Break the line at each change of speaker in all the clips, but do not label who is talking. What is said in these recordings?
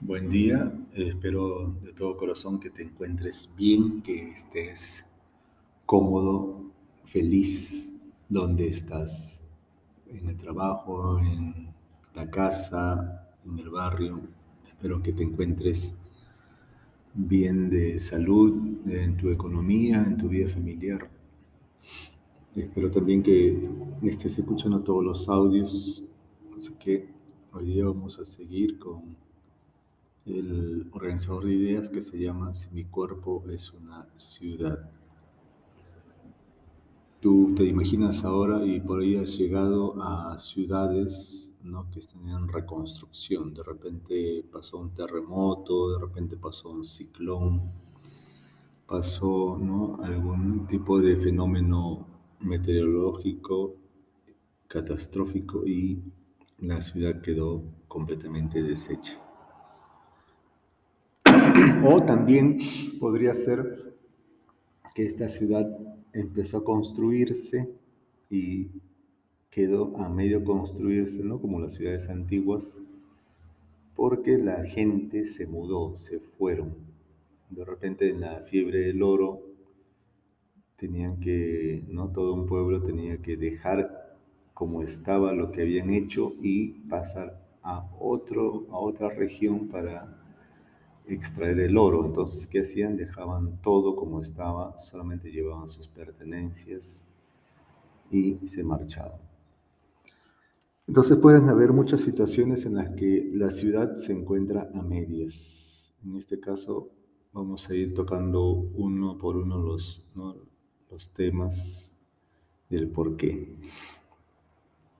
Buen día, eh, espero de todo corazón que te encuentres bien, que estés cómodo, feliz donde estás, en el trabajo, en la casa, en el barrio. Espero que te encuentres bien de salud, en tu economía, en tu vida familiar. Espero también que estés escuchando todos los audios, así que hoy día vamos a seguir con el organizador de ideas que se llama Si mi cuerpo es una ciudad. Tú te imaginas ahora y por ahí has llegado a ciudades ¿no? que están en reconstrucción. De repente pasó un terremoto, de repente pasó un ciclón, pasó ¿no? algún tipo de fenómeno meteorológico catastrófico y la ciudad quedó completamente deshecha. O también podría ser que esta ciudad empezó a construirse y quedó a medio construirse, ¿no? Como las ciudades antiguas, porque la gente se mudó, se fueron. De repente en la fiebre del oro tenían que, ¿no? Todo un pueblo tenía que dejar como estaba lo que habían hecho y pasar a, otro, a otra región para extraer el oro. Entonces, ¿qué hacían? Dejaban todo como estaba, solamente llevaban sus pertenencias y se marchaban. Entonces pueden haber muchas situaciones en las que la ciudad se encuentra a medias. En este caso vamos a ir tocando uno por uno los, los temas del por qué.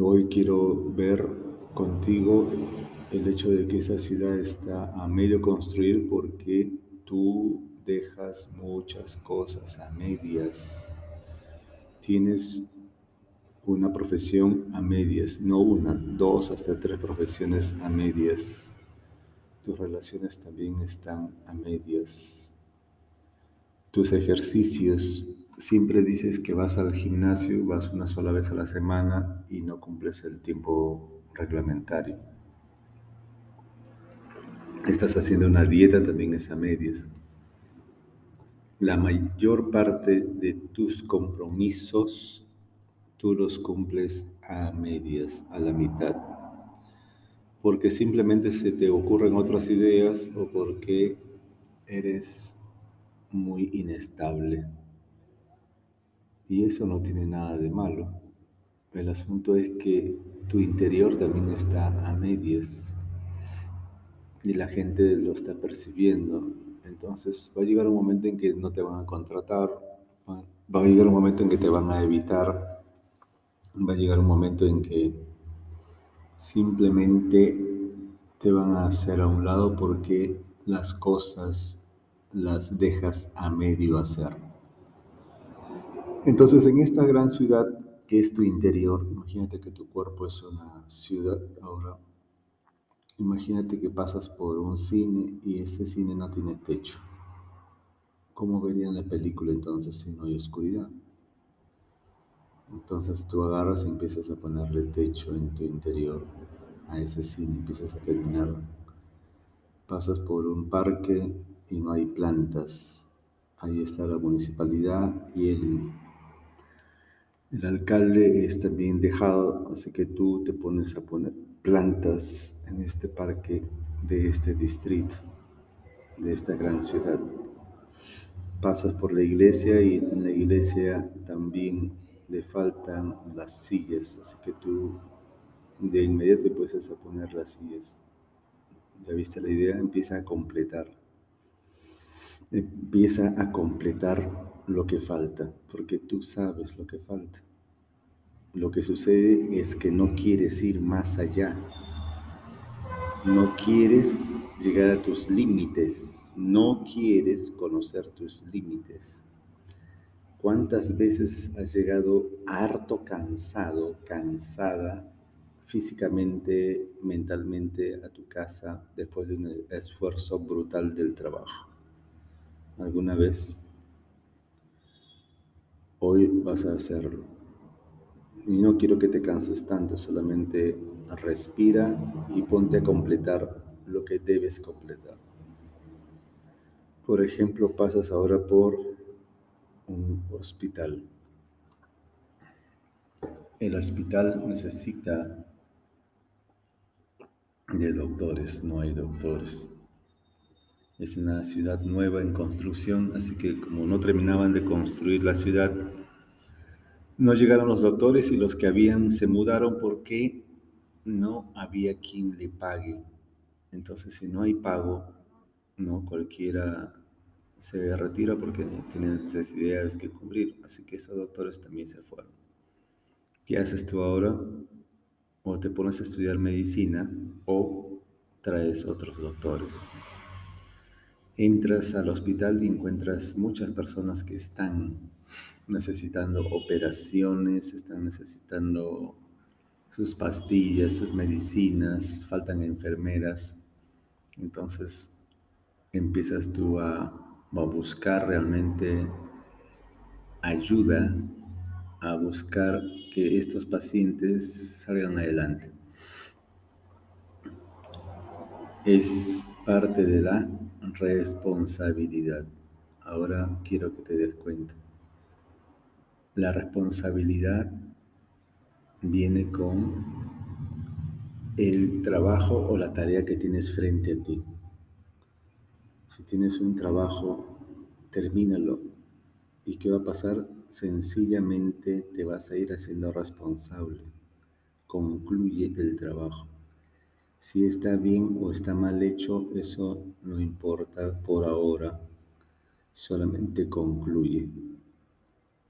Hoy quiero ver contigo el hecho de que esa ciudad está a medio construir porque tú dejas muchas cosas a medias. Tienes una profesión a medias, no una, dos hasta tres profesiones a medias. Tus relaciones también están a medias. Tus ejercicios, siempre dices que vas al gimnasio, vas una sola vez a la semana y no cumples el tiempo reglamentario estás haciendo una dieta también es a medias. La mayor parte de tus compromisos tú los cumples a medias, a la mitad, porque simplemente se te ocurren otras ideas o porque eres muy inestable. Y eso no tiene nada de malo. El asunto es que tu interior también está a medias y la gente lo está percibiendo. Entonces va a llegar un momento en que no te van a contratar, va a llegar un momento en que te van a evitar, va a llegar un momento en que simplemente te van a hacer a un lado porque las cosas las dejas a medio hacer. Entonces en esta gran ciudad que es tu interior, imagínate que tu cuerpo es una ciudad ahora Imagínate que pasas por un cine y ese cine no tiene techo. ¿Cómo verían la película entonces si no hay oscuridad? Entonces tú agarras y empiezas a ponerle techo en tu interior a ese cine, empiezas a terminar. Pasas por un parque y no hay plantas. Ahí está la municipalidad y el, el alcalde está bien dejado, así que tú te pones a poner plantas en este parque de este distrito, de esta gran ciudad. Pasas por la iglesia y en la iglesia también le faltan las sillas, así que tú de inmediato empiezas a poner las sillas. ¿Ya viste la idea? Empieza a completar. Empieza a completar lo que falta, porque tú sabes lo que falta. Lo que sucede es que no quieres ir más allá. No quieres llegar a tus límites. No quieres conocer tus límites. ¿Cuántas veces has llegado harto cansado, cansada, físicamente, mentalmente a tu casa después de un esfuerzo brutal del trabajo? ¿Alguna vez? Hoy vas a hacerlo y no quiero que te canses tanto, solamente respira y ponte a completar lo que debes completar. Por ejemplo, pasas ahora por un hospital. El hospital necesita de doctores, no hay doctores. Es una ciudad nueva en construcción, así que como no terminaban de construir la ciudad, no llegaron los doctores y los que habían se mudaron porque no había quien le pague. Entonces, si no hay pago, no cualquiera se retira porque tiene necesidades que cubrir. Así que esos doctores también se fueron. ¿Qué haces tú ahora? O te pones a estudiar medicina o traes otros doctores entras al hospital y encuentras muchas personas que están necesitando operaciones, están necesitando sus pastillas, sus medicinas, faltan enfermeras. Entonces empiezas tú a, a buscar realmente ayuda, a buscar que estos pacientes salgan adelante. Es parte de la responsabilidad. Ahora quiero que te des cuenta. La responsabilidad viene con el trabajo o la tarea que tienes frente a ti. Si tienes un trabajo, termínalo. ¿Y qué va a pasar? Sencillamente te vas a ir haciendo responsable. Concluye el trabajo. Si está bien o está mal hecho, eso no importa por ahora, solamente concluye.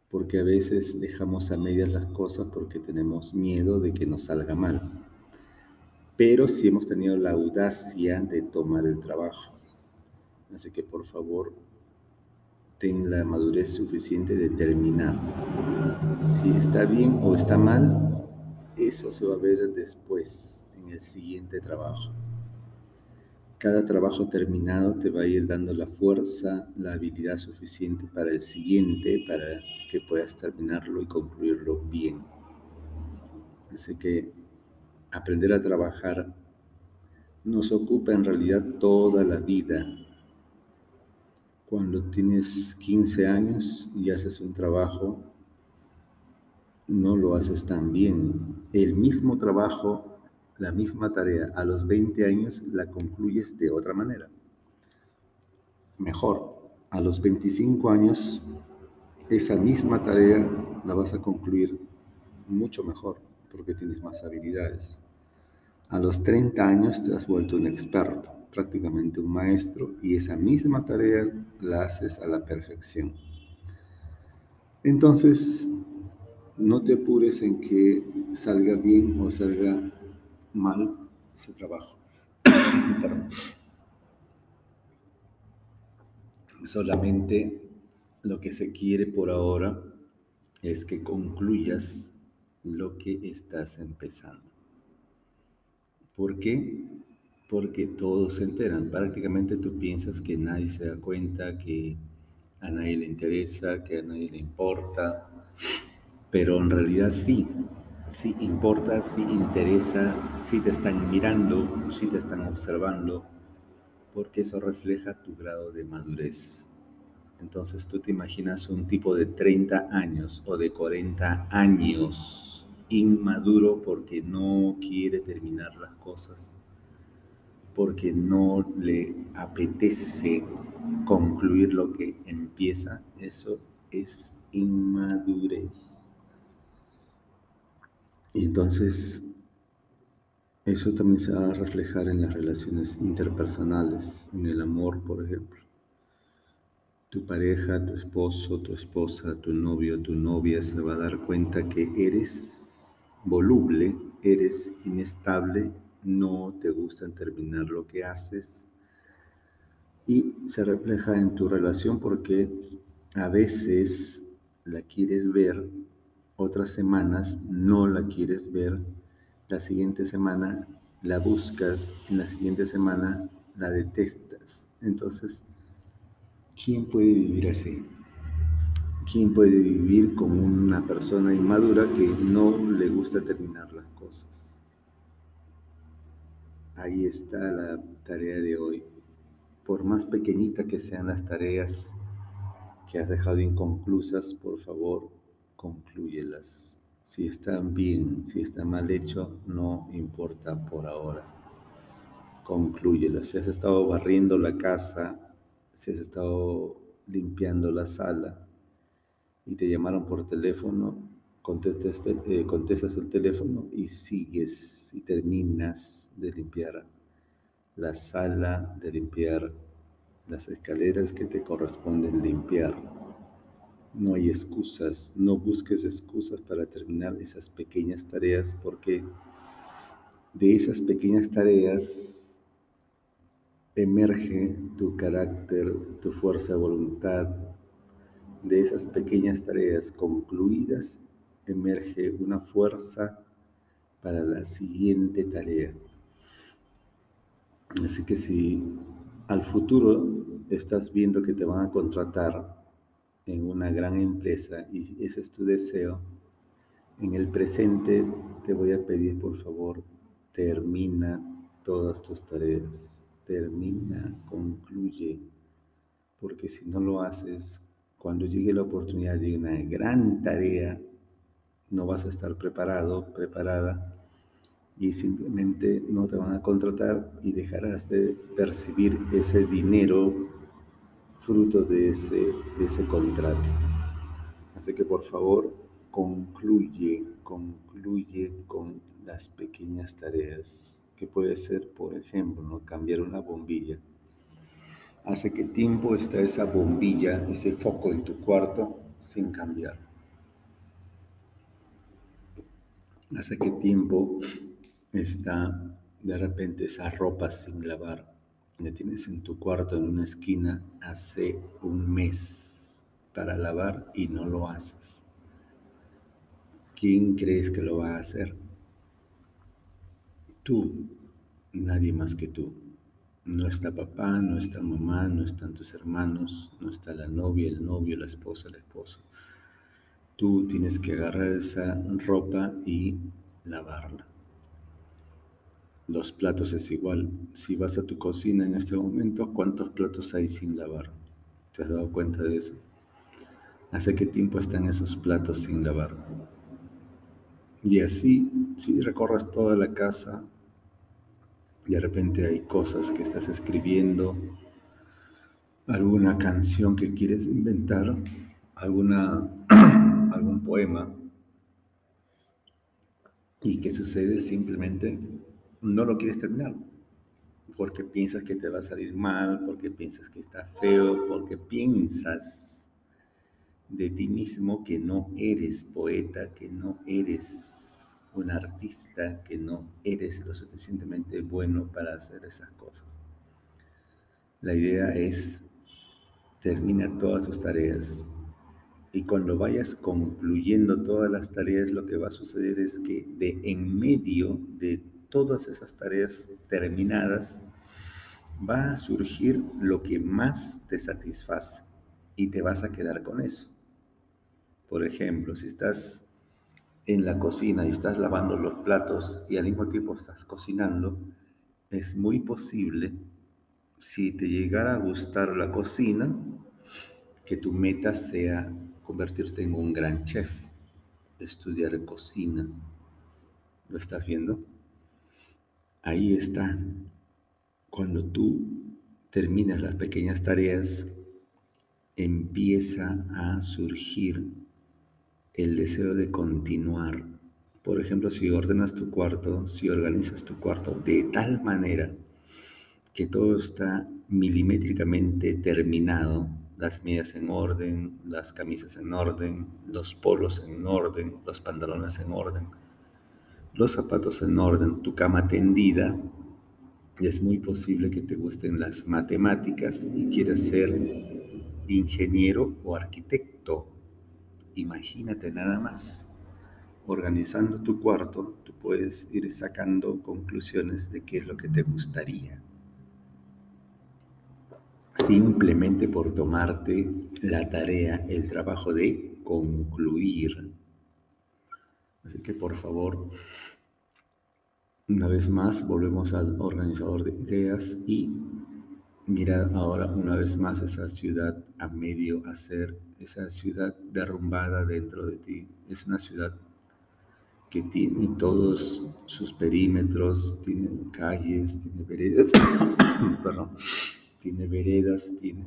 Porque a veces dejamos a medias las cosas porque tenemos miedo de que nos salga mal. Pero si hemos tenido la audacia de tomar el trabajo. Así que por favor, ten la madurez suficiente de terminar. Si está bien o está mal, eso se va a ver después el siguiente trabajo. Cada trabajo terminado te va a ir dando la fuerza, la habilidad suficiente para el siguiente, para que puedas terminarlo y concluirlo bien. Así que aprender a trabajar nos ocupa en realidad toda la vida. Cuando tienes 15 años y haces un trabajo, no lo haces tan bien. El mismo trabajo la misma tarea a los 20 años la concluyes de otra manera. Mejor, a los 25 años esa misma tarea la vas a concluir mucho mejor porque tienes más habilidades. A los 30 años te has vuelto un experto, prácticamente un maestro, y esa misma tarea la haces a la perfección. Entonces, no te apures en que salga bien o salga mal ese trabajo. Solamente lo que se quiere por ahora es que concluyas lo que estás empezando. ¿Por qué? Porque todos se enteran. Prácticamente tú piensas que nadie se da cuenta, que a nadie le interesa, que a nadie le importa, pero en realidad sí, si importa, si interesa, si te están mirando, si te están observando, porque eso refleja tu grado de madurez. Entonces tú te imaginas un tipo de 30 años o de 40 años inmaduro porque no quiere terminar las cosas, porque no le apetece concluir lo que empieza, eso es inmadurez. Y entonces eso también se va a reflejar en las relaciones interpersonales, en el amor, por ejemplo. Tu pareja, tu esposo, tu esposa, tu novio, tu novia se va a dar cuenta que eres voluble, eres inestable, no te gusta terminar lo que haces y se refleja en tu relación porque a veces la quieres ver otras semanas no la quieres ver, la siguiente semana la buscas, en la siguiente semana la detestas. Entonces, ¿quién puede vivir así? ¿Quién puede vivir como una persona inmadura que no le gusta terminar las cosas? ahí está la tarea de hoy. Por más pequeñita que sean las tareas que has dejado inconclusas, por favor, concluyelas. Si están bien, si está mal hecho, no importa por ahora. Concluyelas. Si has estado barriendo la casa, si has estado limpiando la sala y te llamaron por teléfono, contestas, eh, contestas el teléfono y sigues y terminas de limpiar la sala, de limpiar las escaleras que te corresponden limpiar. No hay excusas, no busques excusas para terminar esas pequeñas tareas porque de esas pequeñas tareas emerge tu carácter, tu fuerza de voluntad. De esas pequeñas tareas concluidas emerge una fuerza para la siguiente tarea. Así que si al futuro estás viendo que te van a contratar en una gran empresa y ese es tu deseo, en el presente te voy a pedir por favor, termina todas tus tareas, termina, concluye, porque si no lo haces, cuando llegue la oportunidad de una gran tarea, no vas a estar preparado, preparada y simplemente no te van a contratar y dejarás de percibir ese dinero fruto de ese, de ese contrato. Así que por favor, concluye, concluye con las pequeñas tareas, que puede ser, por ejemplo, ¿no? cambiar una bombilla. ¿Hace qué tiempo está esa bombilla, ese foco en tu cuarto sin cambiar? ¿Hace qué tiempo está de repente esa ropa sin lavar. La tienes en tu cuarto en una esquina hace un mes para lavar y no lo haces. ¿Quién crees que lo va a hacer? Tú, nadie más que tú. No está papá, no está mamá, no están tus hermanos, no está la novia, el novio, la esposa, el esposo. Tú tienes que agarrar esa ropa y lavarla. Los platos es igual. Si vas a tu cocina en este momento, ¿cuántos platos hay sin lavar? ¿Te has dado cuenta de eso? ¿Hace qué tiempo están esos platos sin lavar? Y así, si recorres toda la casa, de repente hay cosas que estás escribiendo, alguna canción que quieres inventar, alguna, algún poema, y qué sucede simplemente no lo quieres terminar porque piensas que te va a salir mal, porque piensas que está feo, porque piensas de ti mismo que no eres poeta, que no eres un artista, que no eres lo suficientemente bueno para hacer esas cosas. La idea es terminar todas tus tareas y cuando vayas concluyendo todas las tareas lo que va a suceder es que de en medio de todas esas tareas terminadas, va a surgir lo que más te satisface y te vas a quedar con eso. Por ejemplo, si estás en la cocina y estás lavando los platos y al mismo tiempo estás cocinando, es muy posible, si te llegara a gustar la cocina, que tu meta sea convertirte en un gran chef, estudiar cocina. ¿Lo estás viendo? Ahí está. Cuando tú terminas las pequeñas tareas, empieza a surgir el deseo de continuar. Por ejemplo, si ordenas tu cuarto, si organizas tu cuarto de tal manera que todo está milimétricamente terminado, las medias en orden, las camisas en orden, los polos en orden, los pantalones en orden, los zapatos en orden, tu cama tendida, y es muy posible que te gusten las matemáticas y quieras ser ingeniero o arquitecto. Imagínate nada más. Organizando tu cuarto, tú puedes ir sacando conclusiones de qué es lo que te gustaría. Simplemente por tomarte la tarea, el trabajo de concluir. Así que por favor, Una vez más, volvemos al organizador de ideas y mira ahora una vez más esa ciudad a medio hacer, esa ciudad derrumbada dentro de ti. Es una ciudad que tiene todos sus perímetros, tiene calles, tiene veredas, perdón, tiene veredas, tiene,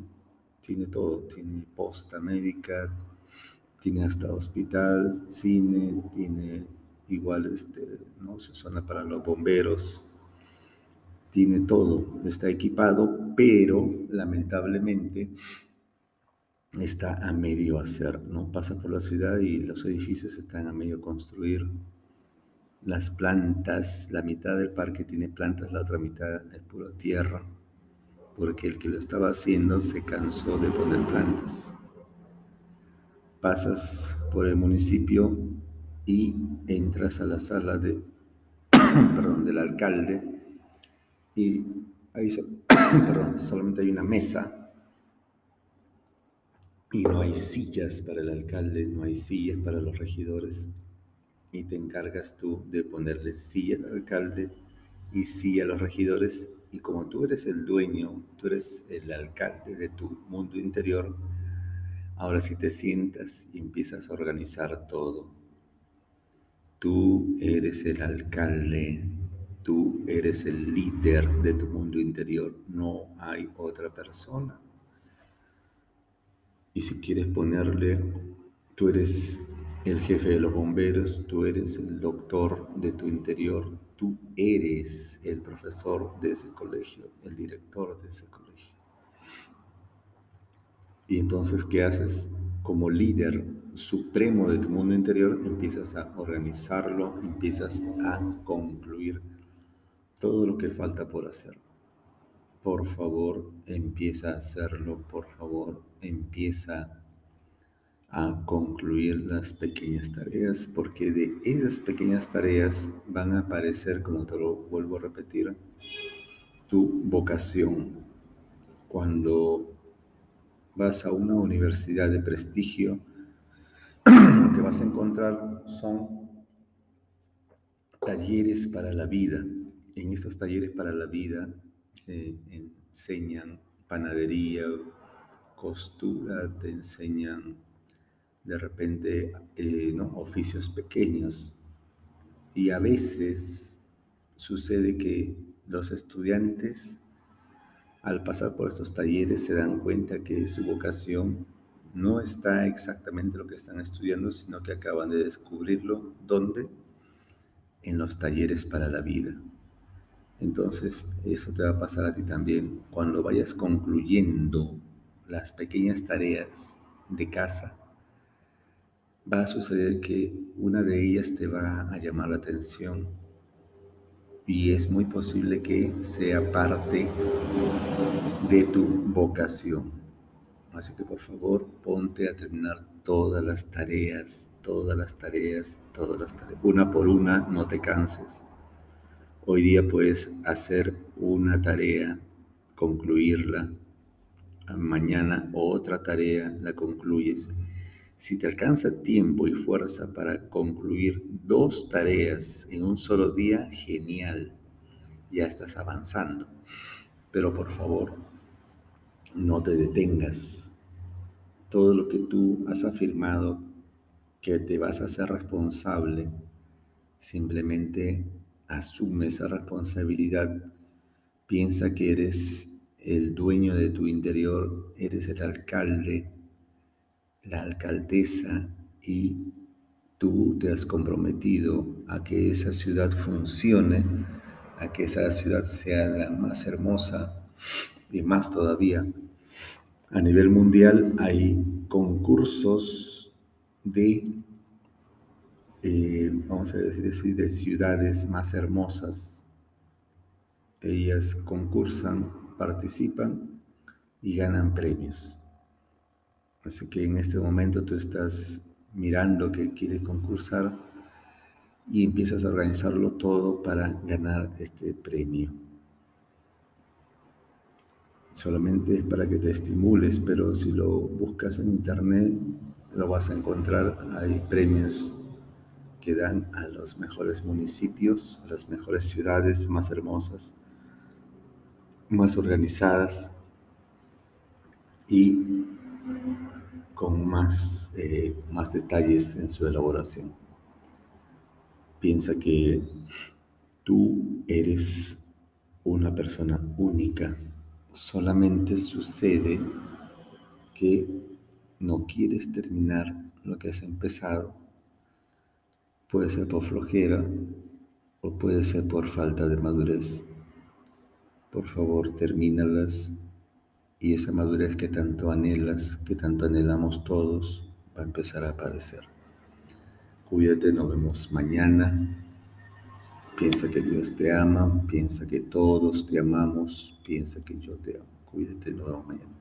tiene todo, tiene posta médica, tiene hasta hospital, cine, tiene igual este, ¿no? su zona para los bomberos, tiene todo, está equipado, pero lamentablemente está a medio hacer, ¿no? Pasa por la ciudad y los edificios están a medio construir. Las plantas, la mitad del parque tiene plantas, la otra mitad es pura tierra, porque el que lo estaba haciendo se cansó de poner plantas. Pasas por el municipio y entras a la sala de, perdón, del alcalde y ahí solamente hay una mesa y no hay sillas para el alcalde, no hay sillas para los regidores. Y te encargas tú de ponerle silla al alcalde y silla a los regidores. Y como tú eres el dueño, tú eres el alcalde de tu mundo interior, ahora sí te sientas y empiezas a organizar todo. Tú eres el alcalde, tú eres el líder de tu mundo interior, no hay otra persona. Y si quieres ponerle, tú eres el jefe de los bomberos, tú eres el doctor de tu interior, tú eres el profesor de ese colegio, el director de ese colegio. Y entonces, ¿qué haces? Como líder supremo de tu mundo interior, empiezas a organizarlo, empiezas a concluir todo lo que falta por hacer. Por favor, empieza a hacerlo, por favor, empieza a concluir las pequeñas tareas, porque de esas pequeñas tareas van a aparecer, como te lo vuelvo a repetir, tu vocación. Cuando vas a una universidad de prestigio, lo que vas a encontrar son talleres para la vida. En estos talleres para la vida enseñan panadería, costura, te enseñan de repente eh, ¿no? oficios pequeños. Y a veces sucede que los estudiantes al pasar por estos talleres se dan cuenta que su vocación no está exactamente lo que están estudiando, sino que acaban de descubrirlo. ¿Dónde? En los talleres para la vida. Entonces, eso te va a pasar a ti también. Cuando vayas concluyendo las pequeñas tareas de casa, va a suceder que una de ellas te va a llamar la atención y es muy posible que sea parte de tu vocación. Así que por favor ponte a terminar todas las tareas, todas las tareas, todas las tareas. Una por una, no te canses. Hoy día puedes hacer una tarea, concluirla, mañana otra tarea la concluyes. Si te alcanza tiempo y fuerza para concluir dos tareas en un solo día, genial, ya estás avanzando. Pero por favor, no te detengas. Todo lo que tú has afirmado que te vas a hacer responsable, simplemente asume esa responsabilidad. Piensa que eres el dueño de tu interior, eres el alcalde, la alcaldesa y tú te has comprometido a que esa ciudad funcione, a que esa ciudad sea la más hermosa y más todavía. A nivel mundial hay concursos de, eh, vamos a decir de ciudades más hermosas. Ellas concursan participan y ganan premios. Así que en este momento tú estás mirando que quieres concursar y empiezas a organizarlo todo para ganar este premio. Solamente es para que te estimules, pero si lo buscas en internet lo vas a encontrar. Hay premios que dan a los mejores municipios, a las mejores ciudades más hermosas, más organizadas y con más, eh, más detalles en su elaboración. Piensa que tú eres una persona única. Solamente sucede que no quieres terminar lo que has empezado. Puede ser por flojera o puede ser por falta de madurez. Por favor, termínalas y esa madurez que tanto anhelas, que tanto anhelamos todos, va a empezar a aparecer. Cuídate, nos vemos mañana. Piensa que Dios te ama, piensa que todos te amamos, piensa que yo te amo. Cuídate, nos vemos mañana.